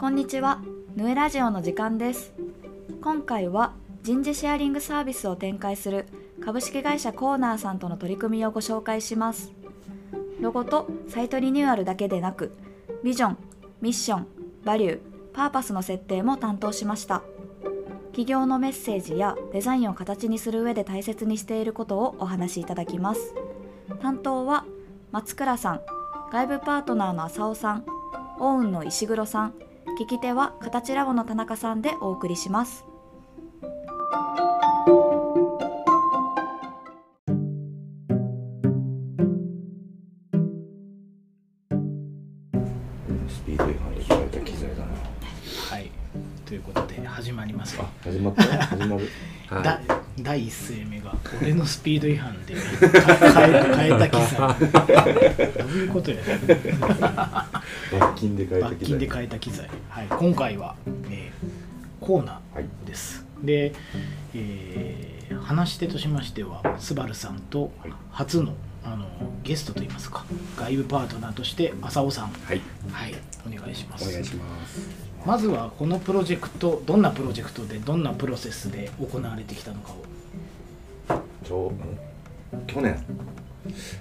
こんにちは、ヌエラジオの時間です。今回は人事シェアリングサービスを展開する株式会社コーナーさんとの取り組みをご紹介します。ロゴとサイトリニューアルだけでなく、ビジョン、ミッション、バリュー、パーパスの設定も担当しました。企業のメッセージやデザインを形にする上で大切にしていることをお話しいただきます。担当は松倉さん、外部パートナーの浅尾さん、オウンの石黒さん、聞き手は形ラボの田中さんでお送りします。第一声目が俺のスピード違反でか変え変えた機材どういうことやね罰金で変えた機材罰金で変えた機材、はい、今回は、えーコーナーです、で、えー話し手としましてはスバルさんとはい。初のあのゲストといいますか外部パートナーとして浅尾さん。はい、はい。お願いします。お願いします。まずはこのプロジェクトどんなプロジェクトでどんなプロセスで行われてきたのかをちょうん？去年。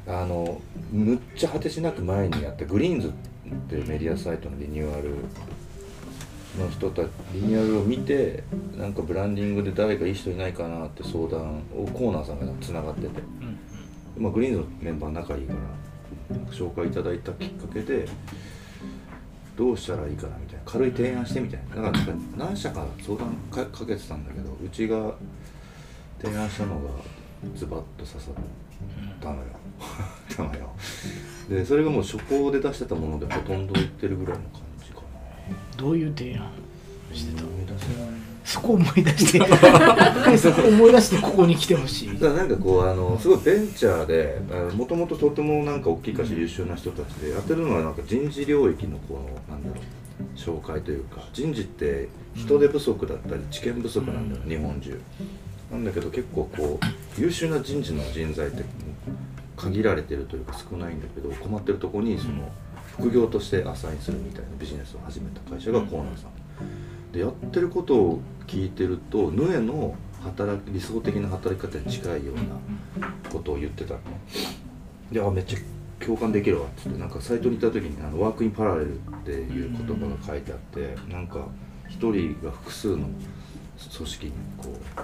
あのむっちゃ果てしなく前にやったグリーンズっていうメディアサイトのリニューアルの人たリニューアルを見てなんかブランディングで誰かいい人いないかなって相談をコーナーさんがつながってて、うんまあ、グリーンズのメンバー仲いいから紹介いただいたきっかけでどうしたらいいかなみたいな軽い提案してみたいな。だから何社か相談かかけてたんだけどうちが提案したのがズバッと刺さったのよ。たのよ。でそれがもう初稿で出してたものでほとんど言ってるぐらいの感じかな。どういう提案してた？思い出せない。そこ思い出して。そこ思い出してここに来てほしい。だからなんかこうあのすごいベンチャーでもともととてもなんか大きい会社優秀な人たちでやってるのはなんか人事領域のこのなんだろう紹介というか人事って人手不足だったり知見不足なんだよ、うん。日本中なんだけど結構こう優秀な人事の人材って限られてるというか少ないんだけど困ってるとこにその副業としてアサインするみたいなビジネスを始めた会社がコーナーさん。でやってることを聞いてるとヌエの働き理想的な働き方に近いようなことを言ってたの。であめっちゃ共感できるわっつってなんかサイトに行った時にあのワークインパラレルっていう言葉が書いてあってなんか一人が複数の組織にこう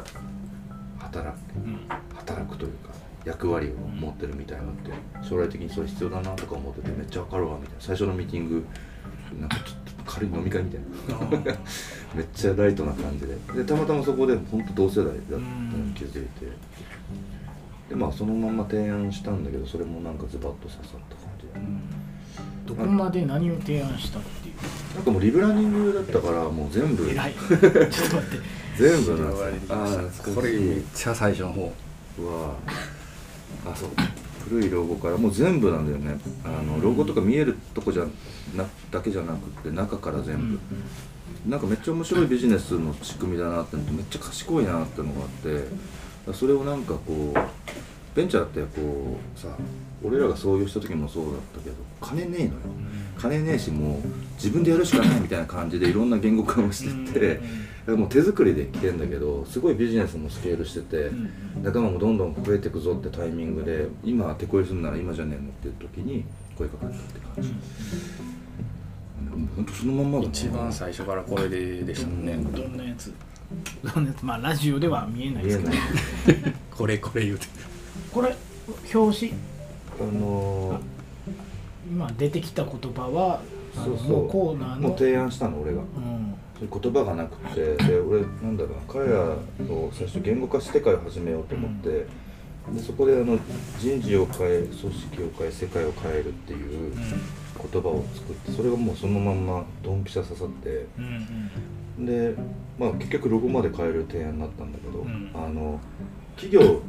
働くうん。働くというか役割を持ってるみたいなのって将来的にそれ必要だなとか思っててめっちゃわかるわみたいな。最初のミーティングなんかちょっと軽い飲み会みたいな。めっちゃライトな感じで。でたまたまそこで本当同世代だったのに気づいて。でまあそのまま提案したんだけどそれもなんかズバッと刺さった感じ。でどこまで何を提案したっていう。なんかもうリブランディングだったからもう全部。偉い。ちょっと待って全部なんですよあーこれめっちゃ最初の方。はあそう。古いロゴからもう全部なんだよね。あのロゴとか見えるとこじゃなだけじゃなくて中から全部、なんかめっちゃ面白いビジネスの仕組みだなってめっちゃ賢いなってのがあってそれをなんかこうベンチャーってこうさ俺らが創業した時もそうだったけど金ねえのよ。金ねえしもう自分でやるしかないみたいな感じでいろんな言語化をしてって、もう手作りで来てんだけどすごいビジネスもスケールしてて、仲間もどんどん増えていくぞってタイミングで今手こ入れするなら今じゃねえのっていう時に声かかったって感じ、うん、ほんとそのまんまだな。一番最初からこれででしたもんね。どんなやつ？どんなやつ？まあラジオでは見えないですけど。見えない。これこれ言うて。これ表紙？あの今出てきた言葉はそうそう。もうコーナーの。もう提案したの俺が。うん言葉がなくてで俺なんだろうな彼らを最初言語化してから始めようと思って、でそこであの人事を変え組織を変え世界を変えるっていう言葉を作ってそれがもうそのまんまドンピシャ刺さってで、まあ、結局ロゴまで変える提案になったんだけど、うん。あの企業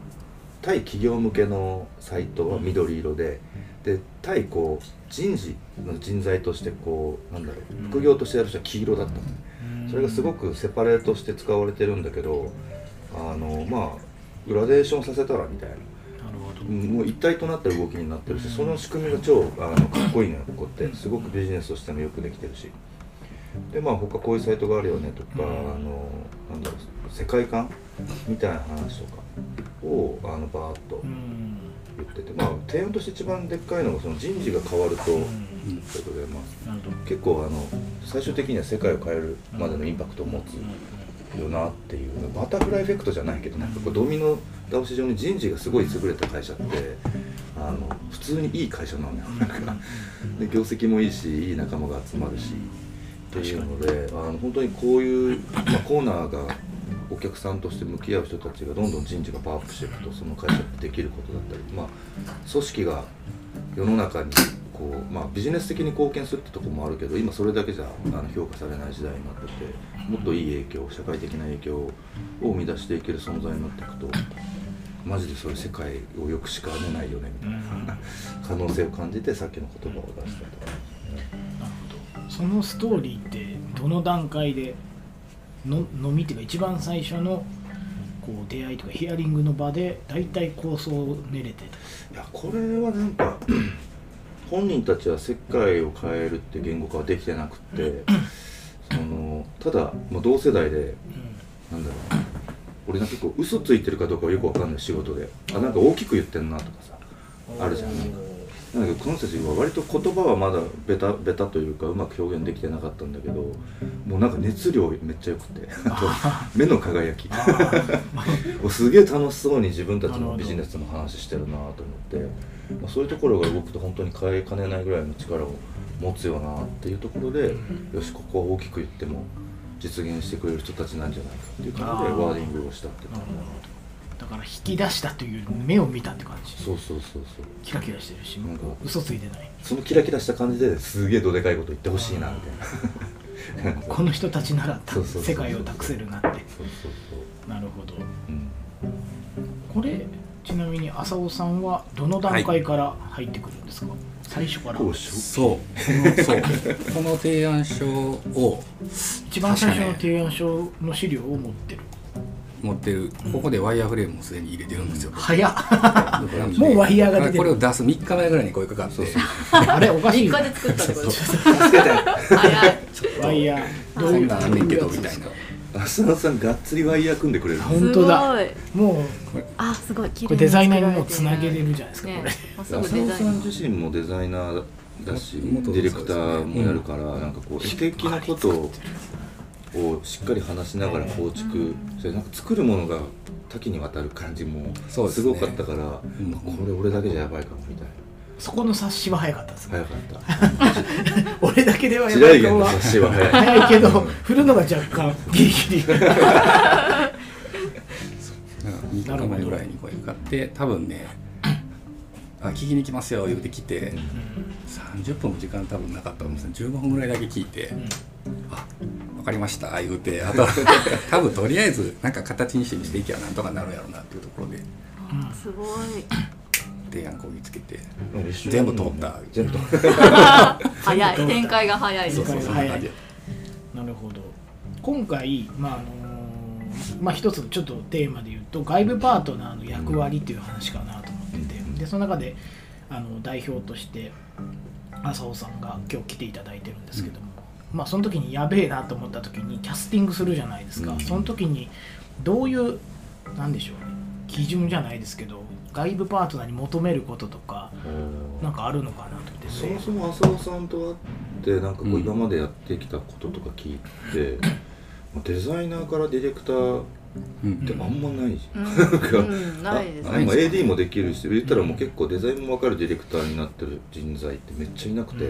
対企業向けのサイトは緑色でで対こう人事の人材としてこうなんだろう副業としてやる人は黄色だったの、うんそれがすごくセパレートして使われてるんだけどあのまあグラデーションさせたらみたいな。もう一体となった動きになってるしその仕組みが超あのかっこいいのよここって。すごくビジネスとしてもよくできてるし。でまあ他こういうサイトがあるよねとか、うん。あのなんだろう世界観みたいな話とかをあのバーッとうん言ってて、まあ提案として一番でっかいのがその人事が変わると、うん。いうことでまあ結構あの最終的には世界を変えるまでのインパクトを持つよなっていうバタフライエフェクトじゃないけどなんかこうドミノ倒し上に人事がすごい優れた会社ってあの普通にいい会社なのよ。なんかで業績もいいしいい仲間が集まるしっていうのであの本当にこういう、まあ、コーナーがお客さんとして向き合う人たちがどんどん人事がパワーアップしていくとその会社ってできることだったり、まあ、組織が世の中にこう、まあ、ビジネス的に貢献するってとこもあるけど今それだけじゃあの評価されない時代になっててもっといい影響社会的な影響を生み出していける存在になっていくとマジでそれ世界をよくしかねないよねみたいな可能性を感じてさっきの言葉を出したと。か、なるほど。そのストーリーってどの段階での飲みっていうか一番最初のこう出会いとかヒアリングの場で大体構想を練れてた。いやこれはなんか 本人たちは世界を変えるって言語化はできてなくって そのただもう同世代でなんだろう。俺なんか結構嘘ついてるかどうかはよくわかんない仕事で。あなんか大きく言ってんなとかさあるじゃんなんかなんだけどこの人たちは割と言葉はまだベタベタというかうまく表現できてなかったんだけどもうなんか熱量めっちゃよくて 目の輝き。すげえ楽しそうに自分たちのビジネスの話してるなと思って、まあ、そういうところが動くと本当に変えかねないぐらいの力を持つよなっていうところで、よしここは大きく言っても実現してくれる人たちなんじゃないかっていう感じでワーディングをしたっていうなかるほどだから引き出したというより目を見たって感じ。そうそうそうそう。キラキラしてるしなんか嘘ついてない。そのキラキラした感じですげえどでかいこと言ってほしいなみたいな。この人たちならたそうそうそうそう。世界を託せるなって。そうそうそう。なるほど。うん。これちなみに浅尾さんはどの段階から入ってくるんですか、最初から。そう。このそう。この提案書を一番最初の提案書の資料を持ってる持ってるここでワイヤーフレームをすでに入れてるんですよ。早っ。なんでもうワイヤーが出てる。これを出す3日前ぐらいに声かかって。そうそうあれおかしい3日で作ったってこと？そう早い。ワイヤー。どういうこんなんあんねんけどみたいな。浅野さんがっつりワイヤー組んでくれる本当だ。もあすごい。綺麗うこれデザイナーにもうつなげれるじゃないですか、ね。これ。浅野さん自身もデザイナーだしデ元ィレクターもやるから、なんかこう絵的なことををしっかり話しながら構築。してなんか作るものが多岐にわたる感じもそうですごかったから、ん。これ俺だけじゃやばいかもみたいな。そこの察しは早かったです早かった。俺だけではや時ばいかは代劇の雑誌は早い。早いけど振るのが若干ギリギリ。3日前ぐらいに声かかって多分ねあ聞きに来ますよ言うて来て、30分も時間多分なかったと思うんですね15分ぐらいだけ聞いて「あ分かりました」言うて。あと 多分とりあえずなんか形にして見せていきゃなんとかなるやろうなっていうところで。あすごい。提案こぎつけて全部通った。全部通った。早い。展開が早いです。そうそうそんなるほど。今回まああのまあ一つのちょっとテーマで言うと外部パートナーの役割っていう話かなと思ってて、うん。でその中であの代表として浅尾さんが今日来ていただいてるんですけども、まあその時にやべえなと思った時にキャスティングするじゃないですか、うん。その時にどういうなんでしょうね。基準じゃないですけど外部パートナーに求めることとかなんかあるのかなと思って。そもそも浅尾さんと会ってなんかこううん。今までやってきたこととか聞いて、まあデザイナーからディレクターうん。ってあんまないじゃん、うん。なんかうんないですあないですか？AD もできるし言ったらもう結構デザインも分かるディレクターになってる人材ってめっちゃいなくて、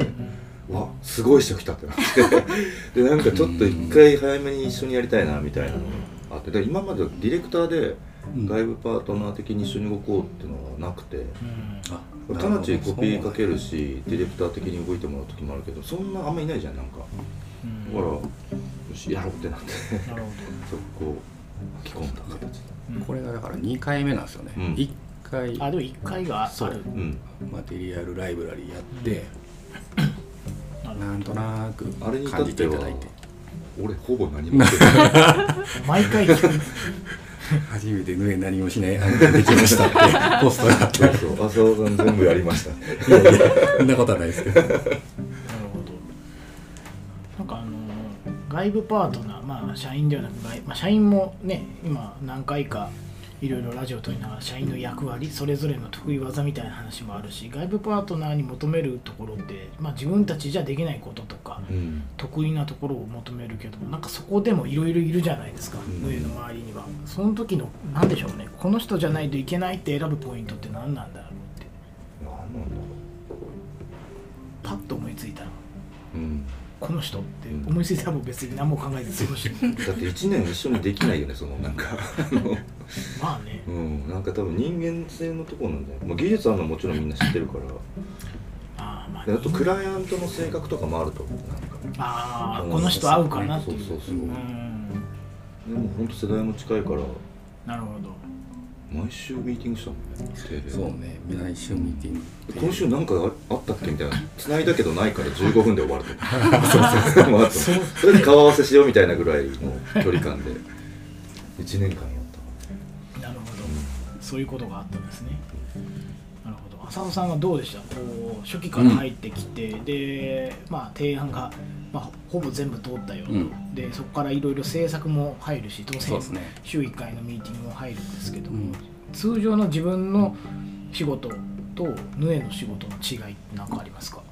わすごい人来たってなって。でなんかちょっと一回早めに一緒にやりたいなみたいなのがあって。で今までディレクターでうん。外部パートナー的に一緒に動こうっていうのはなくて。あ直ちにコピーかけるしディレクター的に動いてもらう時もあるけどそんなあんまいないじゃんなんか。うん。だからよしやろうってなって。なるほ そこを巻き込んだ形で。ど、これがだから2回目なんですよね、うん。1回。あでも1回があそう。るうん。マテリアルライブラリーやって、なんとなくあれに至感ってはじていただいて俺ほぼ何もしてない。毎回聞く。初めて縫え何もしない。案件できましたってポストがあって。そう浅尾さん全部やりました。いやいやそんなことはないですけど。なるほど。なんかあの外部パートナーまあ社員ではなく外、まあ、社員もね今何回かいろいろラジオを撮りながら社員の役割それぞれの得意技みたいな話もあるし外部パートナーに求めるところって、まあ、自分たちじゃできないこととかうん。得意なところを求めるけどなんかそこでもいろいろいるじゃないですかん。上の周りには。その時の何でしょうねこの人じゃないといけないって選ぶポイントって何なんだろうって。何なんだパッと思いついたらうんこの人って思いついたらもう別に何も考えず過ごしてるだって1年一緒にできないよねそのなんか。まあね。うん。なんか多分人間性のところなんだよ、まあ、技術あるのはもちろんみんな知ってるから。ああまあであとクライアントの性格とかもあると思うなんか。ああこの人合うかなっていう。そうそうそうう。ん。でも本当世代も近いから。なるほど毎週ミーティングしたもんね。そうね。来週ミーティング。今週なんかああったっけみたいな。繋いだけどないから15分で終わると。そうそうまあそれで顔合わせしようみたいなぐらいの距離感で。1年間やったなるほど。そういうことがあったんですね浅尾さんはどうでした？こう初期から入ってきて、でまあ提案が、まあ、ほぼ全部通ったよと、うん。でそこからいろいろ制作も入るし当然ね。週1回のミーティングも入るんですけども、うん。通常の自分の仕事とヌエの仕事の違いって何かありますか？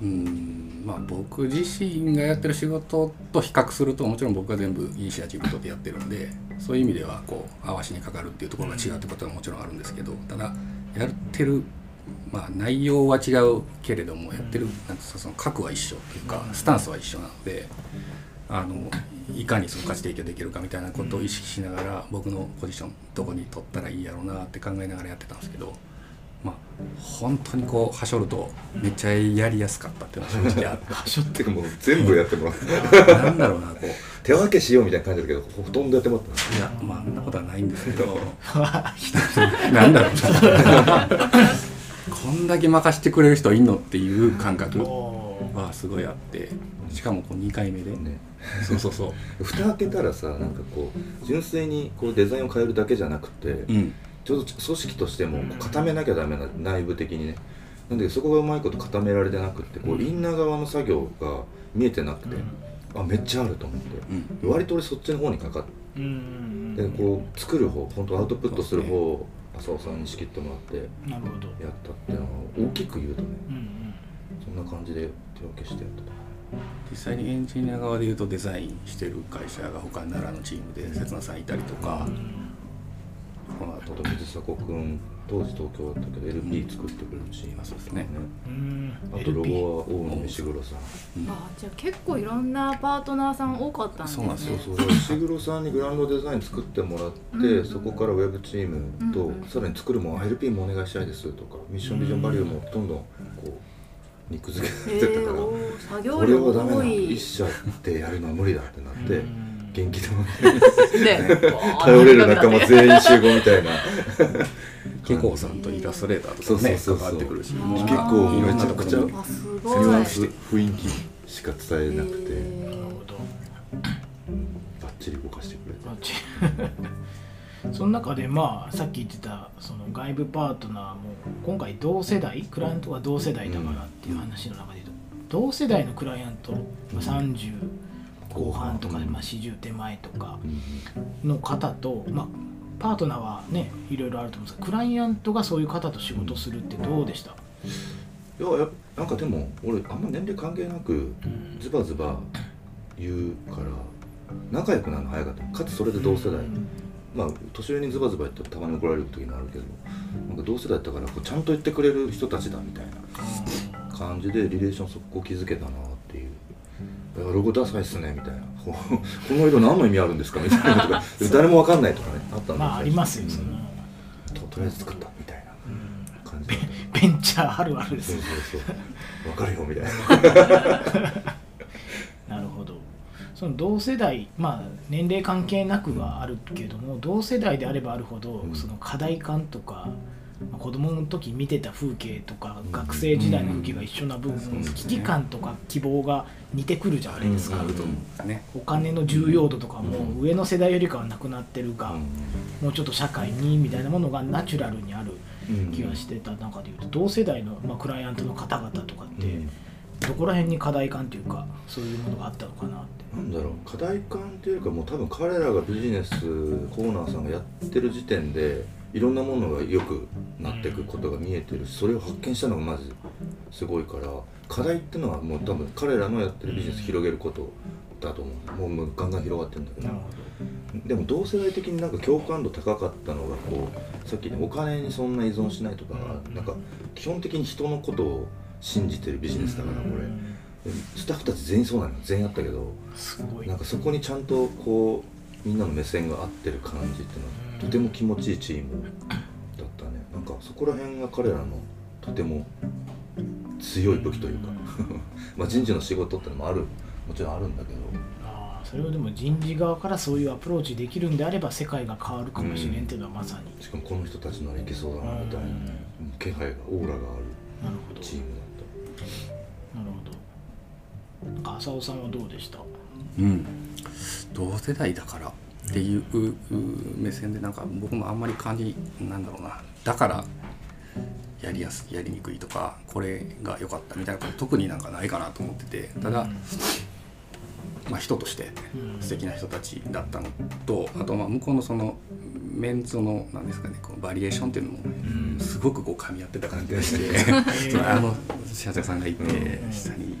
うん。まあ僕自身がやってる仕事と比較するともちろん僕は全部イニシアチブとでやってるんでそういう意味ではこう合わしにかかるっていうところが違うってことはもちろんあるんですけどただやってるまあ内容は違うけれどもやってるなんかその核は一緒っていうかスタンスは一緒なのであのいかにその価値提供できるかみたいなことを意識しながら僕のポジションどこに取ったらいいやろうなって考えながらやってたんですけどまあ本当にこうはしょるとめっちゃやりやすかったっていうのは正直あって。場所ってもう全部やってもらって。なんだろうなこう。手分けしようみたいな感じだけどほとんどやってもらった。いやまああんなことはないんですけど。なんだろうなこんだけ任してくれる人いんのっていう感覚はすごいあってしかもこう2回目で、ね。そうそうそう。蓋開けたらさなんかこう純粋にこうデザインを変えるだけじゃなくて、うん。ちょうど組織としても固めなきゃダメな内部的にね。なんでそこがうまいこと固められてなくってこうインナー側の作業が見えてなくて、あめっちゃあると思って、うん。割と俺そっちの方にかかっうんうんてこう作る方本当アウトプットする方を浅尾さんに仕切ってもらってなるほど。やったっていうのを大きく言うとねうんうん。そんな感じで手分けしてやってた実際にエンジニア側でいうと。デザインしてる会社が他に奈良のチームで刹那さんいたりとか、このあ後と水迫君当時東京だったけど LP 作ってくれるチームそうですね。うん。あとロゴは大野石黒さん。あじゃあ結構いろんなパートナーさん多かったんですね。そうなんですよ。そうそう石黒さんにグランドデザイン作ってもらって、うん。そこからウェブチームと、うんうん。さらに作るもん LP もお願いしたいですとかミッションビジョンバリューもどんどんこう肉付けらえれてったから、作業これ量はダメだ。一社でやるのは無理だってなって、うん。元気玉。で 頼れる仲間全員集合みたいなケコさんとイラストレーターとそうかねそうそうそう関わってくるし結結構いろんなめちゃくちゃところに。あすニュアンス雰囲気しか伝えなくて、えなるほどバッチリ動かしてくれて。その中でまあさっき言ってたその外部パートナーも今回同世代クライアントが同世代だからっていう話の中で言うと同世代のクライアント、まあ、30後半とかで、まあ、40手前とかうん。の方と、まあ、パートナーはねいろいろあると思うんですがクライアントがそういう方と仕事するってどうでした、いややなんかでも俺あんま年齢関係なくうん。ズバズバ言うから仲良くなるの早かった。かつそれで同世代、まあ年上にズバズバ言ってたまに怒られる時もあるけどなんか同世代だったからこうちゃんと言ってくれる人たちだみたいな感じでリレーションそこ築けたなっていう。ロゴダサいっすねみたいなこ この色何の意味あるんですかみたいなとか 誰もわかんないとかねあったんでまあありますようん。そんな、ととりあえず作ったみたいな。うん。感じ ベンチャーあるあるです。そうねそうそう。わかるよみたいな。なるほど。その同世代まあ年齢関係なくはあるけども同世代であればあるほど、うん。その課題感とか、まあ子供の時見てた風景とか、学生時代の風景が一緒な分、うん。危機感とか希望が似てくるじゃないですか、うん。ねお金の重要度とかもうん上の世代よりかはなくなってるが、もうちょっと社会にみたいなものがナチュラルにあるうん。気がしてた中でいうと同世代の、まあ、クライアントの方々とかって、どこら辺に課題感というかそういうものがあったのかなって。なんだろう。課題感っていうかもう多分彼らがビジネスコーナーさんがやってる時点でいろんなものが良くなっていくことが見えてるしそれを発見したのがまずすごいから課題ってのはもう多分彼らのやってるビジネス広げることだと思う。もうガンガン広がってるんだけど。でも同世代的になんか共感度高かったのがこうさっきねお金にそんな依存しないとかなんか基本的に人のことを信じてるビジネスだからこれ。でスタッフたち全員そうなのよ。全員あったけど。なんかそこにちゃんとこうみんなの目線が合ってる感じっていうのはとても気持ちいいチームだったね。なんかそこら辺が彼らのとても強い武器というか。まあ人事の仕事ってのもある。もちろんあるんだけど。ああそれをでも人事側からそういうアプローチできるんであれば世界が変わるかもしれんっていうのはまさに、しかもこの人たちならいけそうだなみたいな。うん。気配がオーラがある。なるほどチームだっなるほど。なんか浅尾さんはどうでした？うん、同世代だからっていうう目線でなんか僕もあんまり感じなんだろうな。だからやりやすやりにくいとかこれが良かったみたいなこと特になんかないかなと思ってて。ただ、まあ、人としてうん。素敵な人たちだったのとあとまあ向こうのそのメンツのなんですかねこのバリエーションっていうのもすごくこう噛み合ってた感じがして、あの幸せさんがいて、うん。下に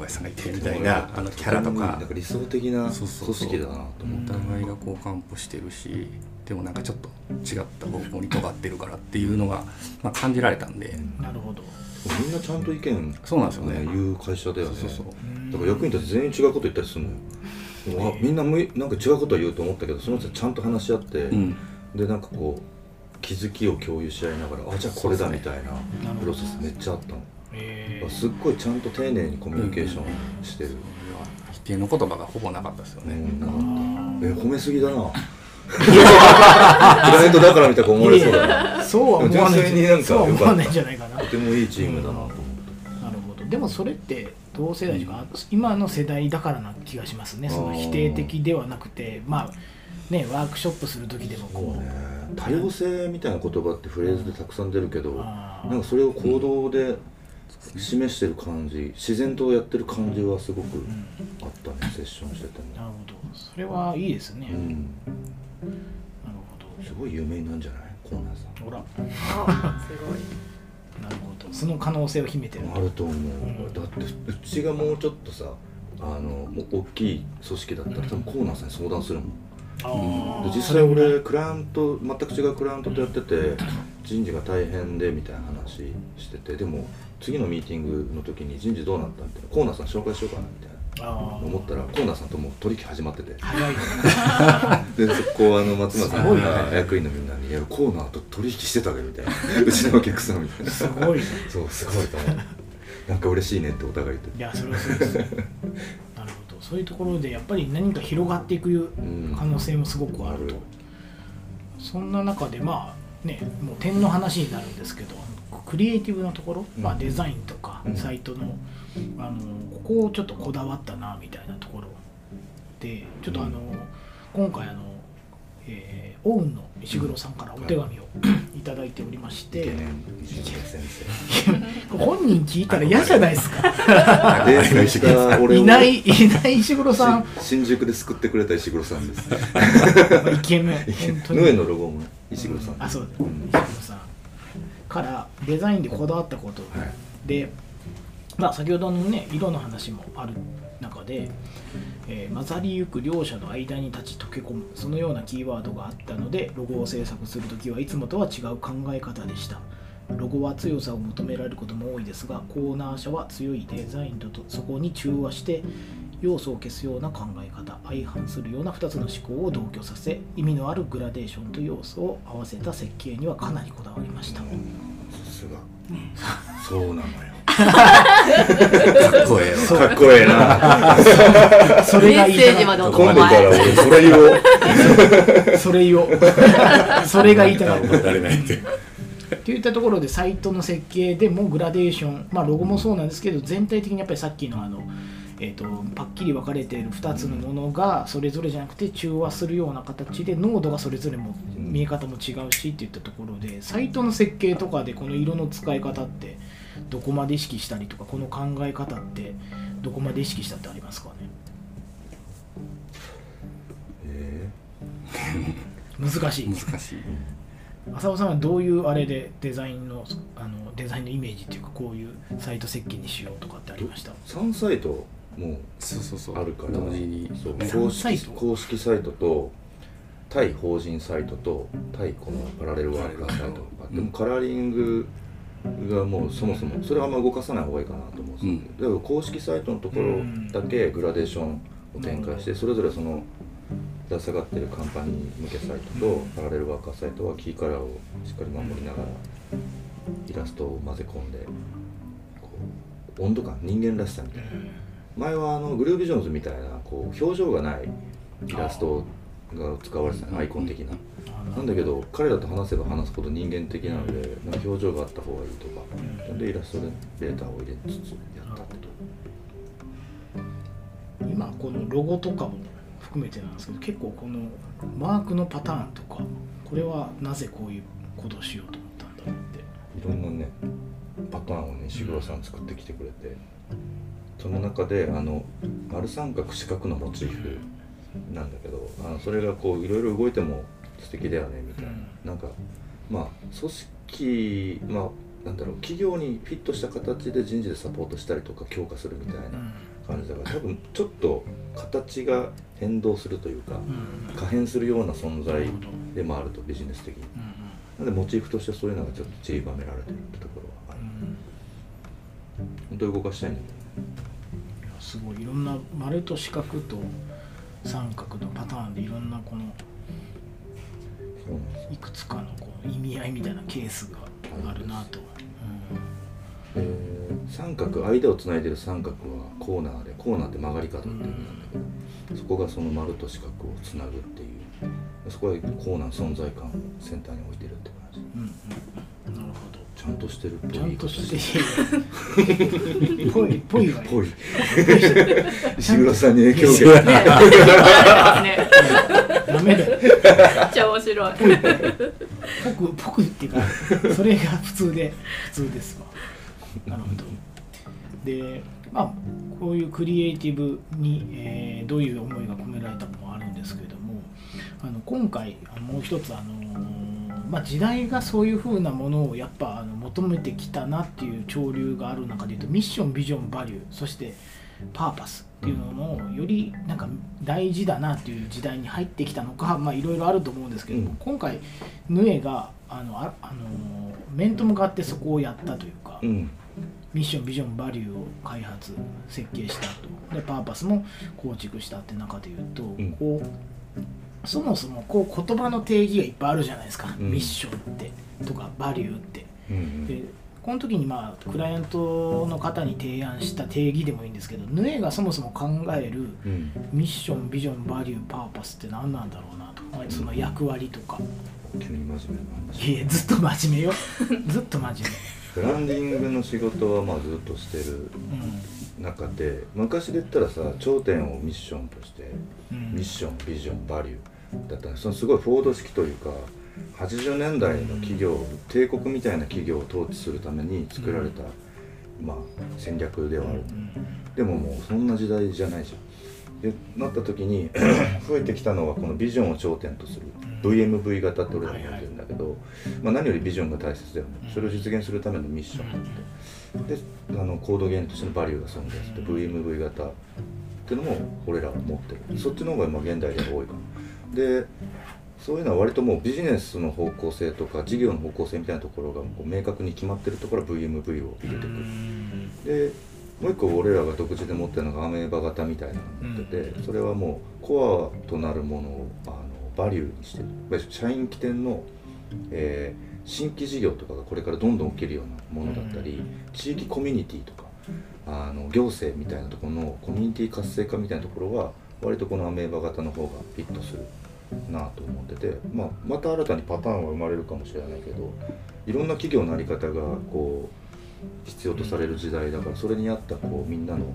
小林さんがいてみたたいなあのキャラとか。なんか理想的な組織だなと思った。お互いがこう完歩してるしでもなんかちょっと違った方向に尖ってるからっていうのが、まあ、感じられたんで、なるほど。みんなちゃんと意見そうなんですよね。言う会社だよね。そうそうだから役員たち全員違うこと言ったりするのよ。でもあみんなむいなんか違うことは言うと思ったけどその人たちちゃんと話し合って、うん。でなんかこう気づきを共有し合いながらあじゃあこれだみたいなプロセスめっちゃあったの、えすっごいちゃんと丁寧にコミュニケーションしてる、否定の言葉がほぼなかったですよね、うん、なか。ったえ褒めすぎだな。クライアントだからみたいな思われそうだな。そうは思わないになんかないんじゃないかな。とてもいいチームだなと思って、なるほど。でもそれって同世代とか今の世代だからな気がしますね。その否定的ではなくてまあねワークショップする時でもこうね。多様性みたいな言葉ってフレーズでたくさん出るけどあー。なんかそれを行動で示してる感じ自然とやってる感じはすごくあったねセッションしててなるも、ほど。それはいいですね、うん、なるほすごい有名なんじゃない？コーナーさん。どほら。あすごい。なるほど。その可能性を秘めてるあると思う、ん。だってうちがもうちょっとさあのもう大きい組織だったら多分コーナーさんに相談するもん。あー。で実際俺クライアント全く違うクライアントとやってて人事が大変でみたいな話してて。でも次のミーティングの時に人事どうなったみたいなコーナーさん紹介しようかなみたいな。思ったらコーナーさんともう取引始まってて。早い でそこあの松村さんが役員のみんなに「いやコーナーと取引してたわけ」みたいな。うちのお客さんみたいな。すごいね。そうすごいと思う。なんか嬉しいねってお互い言っていやそれはそうです なるほど。そういうところでやっぱり何か広がっていくうん。可能性もすごくあると、あるそんな中でまあねもう点の話になるんですけどクリエイティブなところ、うん。まあ、デザインとかうん。サイトの,、あのここをちょっとこだわったなみたいなところでちょっとあの、今回あの、えーオウンの石黒さんからお手紙をいただいておりまして、イケメン石原先本人聞いたら嫌じゃないですか。いないいない石黒さん、し新宿で救ってくれた石黒さんです。まあイケメン本当に。ヌエのロゴも石黒さん。あそうだ。ん。石黒さんからデザインでこだわったことはい。で、まあ、先ほどのね色の話もある中で、えー混ざりゆく両者の間に立ち溶け込むそのようなキーワードがあったのでロゴを制作するときはいつもとは違う考え方でした。ロゴは強さを求められることも多いですがコーナー社は強いデザインととそこに中和して要素を消すような考え方相反するような2つの思考を同居させ意味のあるグラデーションと要素を合わせた設計にはかなりこだわりました。さすが。そうなのよ。かっこええわ。かっこええな。それが言いたかっメッセージまでお今度から俺それ言おう。た それ言おう。それが言いたかったられないって。っていったところでサイトの設計でもグラデーション、まあ、ロゴもそうなんですけど全体的にやっぱりさっきのあの、えー、とパッキリ分かれている2つのものがそれぞれじゃなくて中和するような形で濃度がそれぞれも見え方も違うしっていったところでサイトの設計とかでこの色の使い方ってどこまで意識したりとかこの考え方ってどこまで意識したってありますかね？え難しい。難しい。浅尾さんはどういうあれでデザインのあのデザインのイメージっていうかこういうサイト設計にしようとかってありました？3サイトもそうそうそう。あるから。同時に。そう。ね公式公式サイトと対法人サイトと対このパラレルワーカーサイトがあって、うん。もカラーリングがもうそもそもそれはあんま動かさない方がいいかなと思うんですけど、だから公式サイトのところだけグラデーションを展開してそれぞれそのぶら下がってるカンパニー向けサイトとパラレルワーカーサイトはキーカラーをしっかり守りながらイラストを混ぜ込んでこう温度感人間らしさみたいな前はあのグルービジョンズみたいなこう表情がないイラストが使われてたねアイコン的な。なんだけど彼らと話せば話すほど人間的なのでなん。か表情があった方がいいとかでイラストでデータを入れつつやったって今このロゴとかも含めてなんですけど結構このマークのパターンとかこれはなぜこういうことをしようと思ったんだろうって。いろんなねパターンをね石黒さん作ってきてくれてその中であの丸三角四角のモチーフなんだけどあのそれがこういろいろ動いても素敵だよねみたいな、なんかまあ組織まあなんだろう企業にフィットした形で人事でサポートしたりとか強化するみたいな感じだから多分ちょっと形が変動するというかうん。可変するような存在でもあるとビジネス的に。うんなんでモチーフとしてそういうのがちょっと散りばめられてるってところはある。うん。本当に動かしたいんだけいやすごいいろんな丸と四角と三角のパターンでいろんなこのいくつかのこう意味合いみたいなケースがあるなと、えー三角間をつないでる三角はコーナーでコーナーって曲がり角っていう意味なん。だけどそこがその丸と四角をつなぐっていう。そこはコーナーの存在感をセンターに置いてるって感じ。うんうんちゃんとしてるとちゃんといいしてぽいぽいぽい。石黒さんに影響を受けね。ね。ダメだよ。めっちゃ面白い。ぽくぽくっていうかそれが普通で普通ですわ。なるほど。でまあこういうクリエイティブに、えーどういう思いが込められたものもあるんですけれどもあの今回もう一つあのーまあ、時代がそういうふうなものをやっぱあの求めてきたなっていう潮流がある中でいうとミッションビジョンバリューそしてパーパスっていうのもよりなんか大事だなっていう時代に入ってきたのかまあいろいろあると思うんですけども、うん。今回ヌエがあのああの面と向かってそこをやったというか、うん。ミッションビジョンバリューを開発設計したと。でパーパスも構築したって中でいうと、ん。こうそもそもこう言葉の定義がいっぱいあるじゃないですか、うん。ミッションってとかバリューって。うんでこの時にまあクライアントの方に提案した定義でもいいんですけどヌエがそもそも考えるうん。ミッションビジョンバリューパーパスって何なんだろうなと。まあその役割とか。急に真面目な話いやずっと真面目よ。ずっと真面ブランディングの仕事はまあずっとしてる。目中で昔で言ったらさ頂点をミッションとしてミッションビジョンバリュー。だったねそのすごいフォード式というか80年代の企業帝国みたいな企業を統治するために作られた、まあ、戦略ではある、でももうそんな時代じゃないじゃん。でなった時に 増えてきたのはこのビジョンを頂点とする VMV 型って俺らも言ってるんだけど、まあ、何よりビジョンが大切だよね。それを実現するためのミッションでであのコードゲームとしてのバリューが存在して VMV 型。っていうのも俺らは持ってる。そっちの方が今現代では多いかな。でそういうのは割ともうビジネスの方向性とか事業の方向性みたいなところがこう明確に決まってるところは VMV を入れてくる。でもう一個俺らが独自で持ってるのがアメーバ型みたいなのを持ってて、それはもうコアとなるものをあのバリューにしてる社員起点の、えー新規事業とかがこれからどんどん起きるようなものだったり、地域コミュニティとかあの行政みたいなところのコミュニティ活性化みたいなところは割とこのアメーバ型の方がフィットするなと思ってて、まあ、また新たにパターンは生まれるかもしれないけどいろんな企業の在り方がこう必要とされる時代だからそれに合ったこうみんなの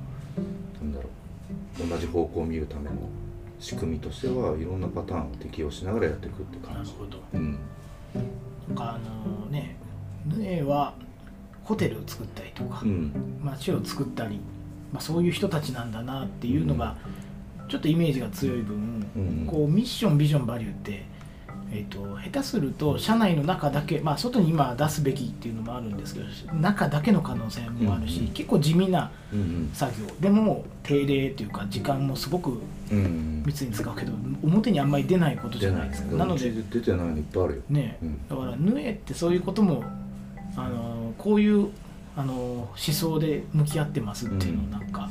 なんだろう同じ方向を見るための仕組みとしてはいろんなパターンを適用しながらやっていくって感じ。なるほど。うんあのねヌエはホテルを作ったりとか、うん。街を作ったり、まあ、そういう人たちなんだなっていうのが、ちょっとイメージが強い分、うん。こうミッションビジョンバリューって、えー、と下手すると社内の中だけ、まあ、外に今は出すべきっていうのもあるんですけど中だけの可能性もあるし、うん結構地味なうん作業。でも定例っていうか時間もすごくうんうん。密に使うけど表にあんまり出ないことじゃないですか。なので出てないのいっぱいあるよ。ね、うん。だからヌエってそういうこともあのこういうあの思想で向き合ってますっていうのをなんか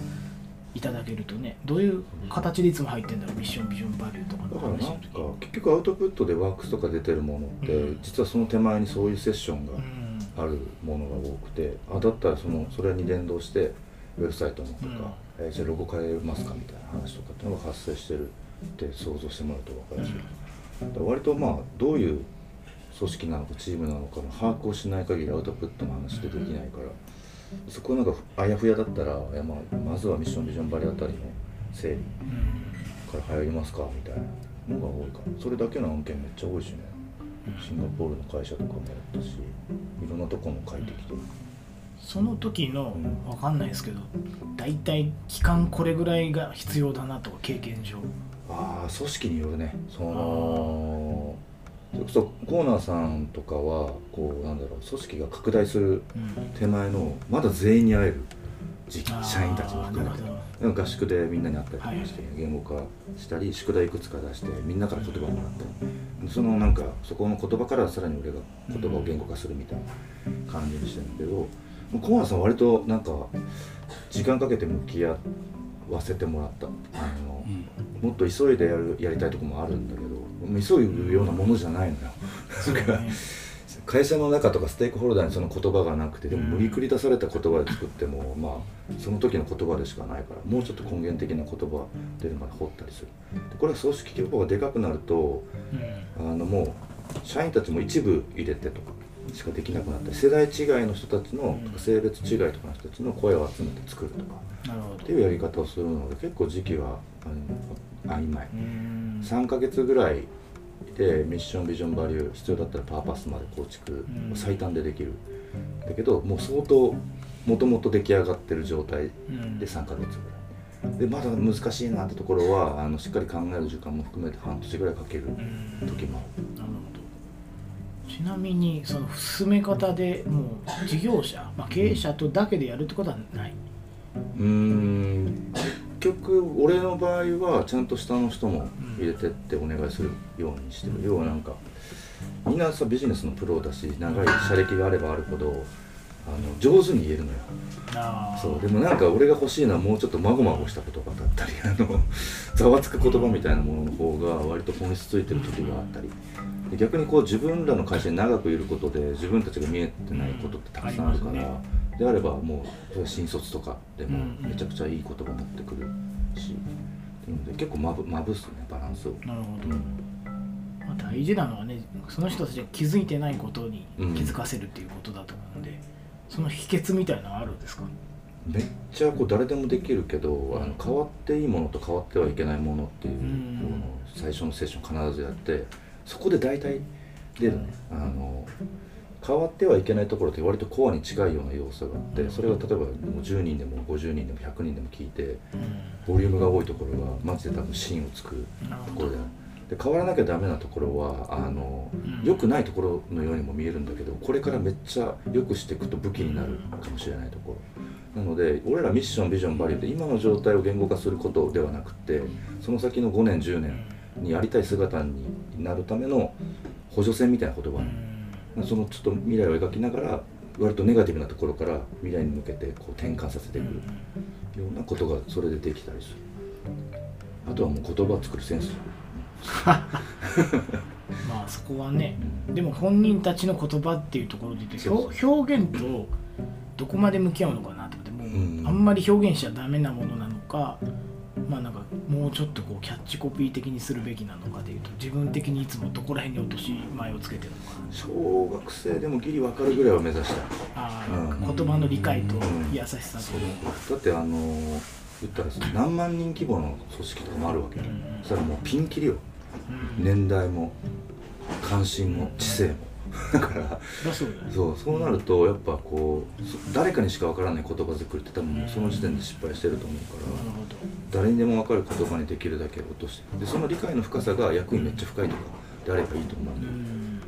いただけるとねどういう形でいつも入ってんだろうミッションビジョンバリューとかのだからなんか結局アウトプットでワークスとか出てるものって、うん。実はその手前にそういうセッションがうん。あるものが多くて、あだったらそのそれに連動してウェブサイトのとか、えーじゃあロゴ変えますかみたいな話とかっていうのが発生してるって想像してもらうと分かりやすい、だから割とまあどういう組織なのかチームなのかの把握をしない限りアウトプットの話ってできないから、そこなんかあやふやだったらいや、まあ、まずはミッションビジョンバリあたりの整理うんから入りますかみたいなのが多いかな。それだけの案件めっちゃ多いしね。シンガポールの会社とかもやったしいろんなとこも書いてきてるその時のうん。わかんないですけど大体期間これぐらいが必要だなとか経験上。ああ組織によるね。そのそコーナーさんとかはこうなんだろう組織が拡大するうん。手前のまだ全員に会える時期あー社員たちも含めて。合宿でみんなに会ったりとかして、はい。言語化したり宿題いくつか出してみんなから言葉をもらったり。そのなんかそこの言葉からさらに俺が言葉を言語化するみたいな感じにしてるんだけど、コーナーさん割となんか時間かけて向き合わせてもらった。あのうん。もっと急いでやるやりたいとこもあるんだけど急ぐようなものじゃないのよ。ね。会社の中とかステークホルダーにその言葉がなくてでも無理くり出された言葉で作っても、まあその時の言葉でしかないからもうちょっと根源的な言葉出るまで掘ったりする。でこれは組織規模がでかくなるとうん。あのもう社員たちも一部入れてとかしかできなくなったり世代違いの人たちのうん。性別違いとかの人たちの声を集めて作るとかっていうやり方をするので結構時期は曖昧うん。3ヶ月ぐらいでミッションビジョンバリュー必要だったらパーパスまで構築ん。最短でできる。だけどもう相当もともと出来上がってる状態うん。で3ヶ月ぐらい。でまだ難しいなってところはあのしっかり考える時間も含めて半年ぐらいかけるうん時もちなみにその進め方でもう事業者、まあ、経営者とだけでやるってことはない。うーん。結局俺の場合はちゃんと下の人も入れてってお願いするようにしてる、要はなんかみんなさビジネスのプロだし長い社歴があればあるほどあの上手に言えるのよ。そう。でもなんか俺が欲しいのはもうちょっとまごまごした言葉だったりあのざわつく言葉みたいなものの方が割と本質ついてる時があったり。で逆にこう自分らの会社に長くいることで自分たちが見えてないことってたくさんあるから、ありますであればもう新卒とかでもうんうん。めちゃくちゃいい言葉持ってくるし、うので結構まぶまぶすねバランスを。なるほど、うん。まあ、大事なのはねその人たちが気づいてないことにうん。気づかせるっていうことだと思うんで、その秘訣みたいなのはあるんですか？めっちゃこう誰でもできるけどあの変わっていいものと変わってはいけないものっていううん。最初のセッション必ずやってそこで大体出るね。あの変わってはいけないところって割とコアに近いような要素があってそれが例えばもう10人でも50人でも100人でも聞いてうん。ボリュームが多いところがマジで多分芯を作るなるほど。ところであるで変わらなきゃダメなところはあのうん。良くないところのようにも見えるんだけどこれからめっちゃ良くしていくと武器になるかもしれないところ。なので俺らミッションビジョンバリューって今の状態を言語化することではなくてその先の5年10年にやりたい姿になるための補助線みたいな言葉。うん。そのちょっと未来を描きながら割とネガティブなところから未来に向けてこう転換させていく。ようなことがそれでできたりする。あとはもう言葉を作るセンス。まあそこはねでも本人たちの言葉っていうところで表表現とどこまで向き合うのかなと思ってもう、うん。あんまり表現しちゃダメなものなのかまあなんかもうちょっとこうキャッチコピー的にするべきなのかでいうと自分的にいつもどこら辺に落とし前をつけてるのかな小学生でもギリ分かるぐらいは目指したい。あうん。ー言葉の理解とうん優しさと、だってあの言ったらさ何万人規模の組織とかもあるわけ。ようん。そしたらもうピンキリよ。うん。年代も関心も知性もだからそうそうなるとやっぱこうそ誰かにしかわからない言葉作りって多分その時点で失敗してると思うから誰にでも分かる言葉にできるだけ落としてでその理解の深さが役にめっちゃ深いとかであればいいと思うんうで、ん。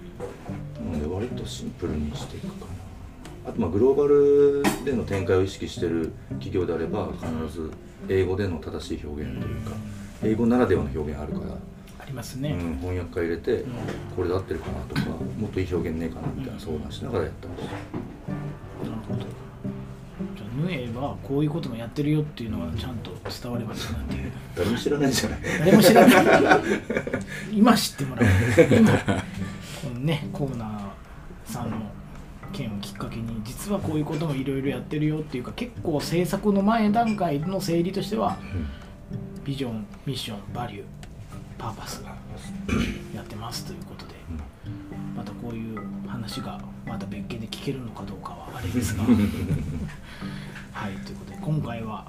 なので割とシンプルにしていくかな。あとまあグローバルでの展開を意識してる企業であれば必ず英語での正しい表現というか英語ならではの表現あるから、ありますね、うん、翻訳家入れてこれで合ってるかなとかもっといい表現ねえかなみたいな相談しながらやってましたなるほど。じゃあヌエはこういうこともやってるよっていうのがちゃんと伝わればいいなっていう。誰も知らないじゃない。誰も知らない。今知ってもらう。今。このねコーナーさんの件をきっかけに実はこういうこともいろいろやってるよっていうか結構制作の前段階の整理としてはビジョンミッションバリューパーパス。やってますということで。またこういう話がまた別件で聞けるのかどうかはあれですが。はいということで今回は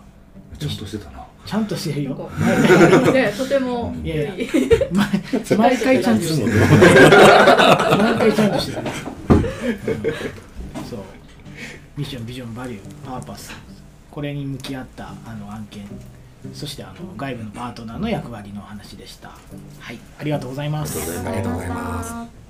ちゃんとしてたな。ちゃんとしてるよ。ねとてもいやいや毎回ちゃんとしてる。毎回ちゃんとしてる、うんそう。ミッションビジョンバリューパーパス。これに向き合ったあの案件そしてあの外部のパートナーの役割の話でした。はい。ありがとうございます。ありがとうございます。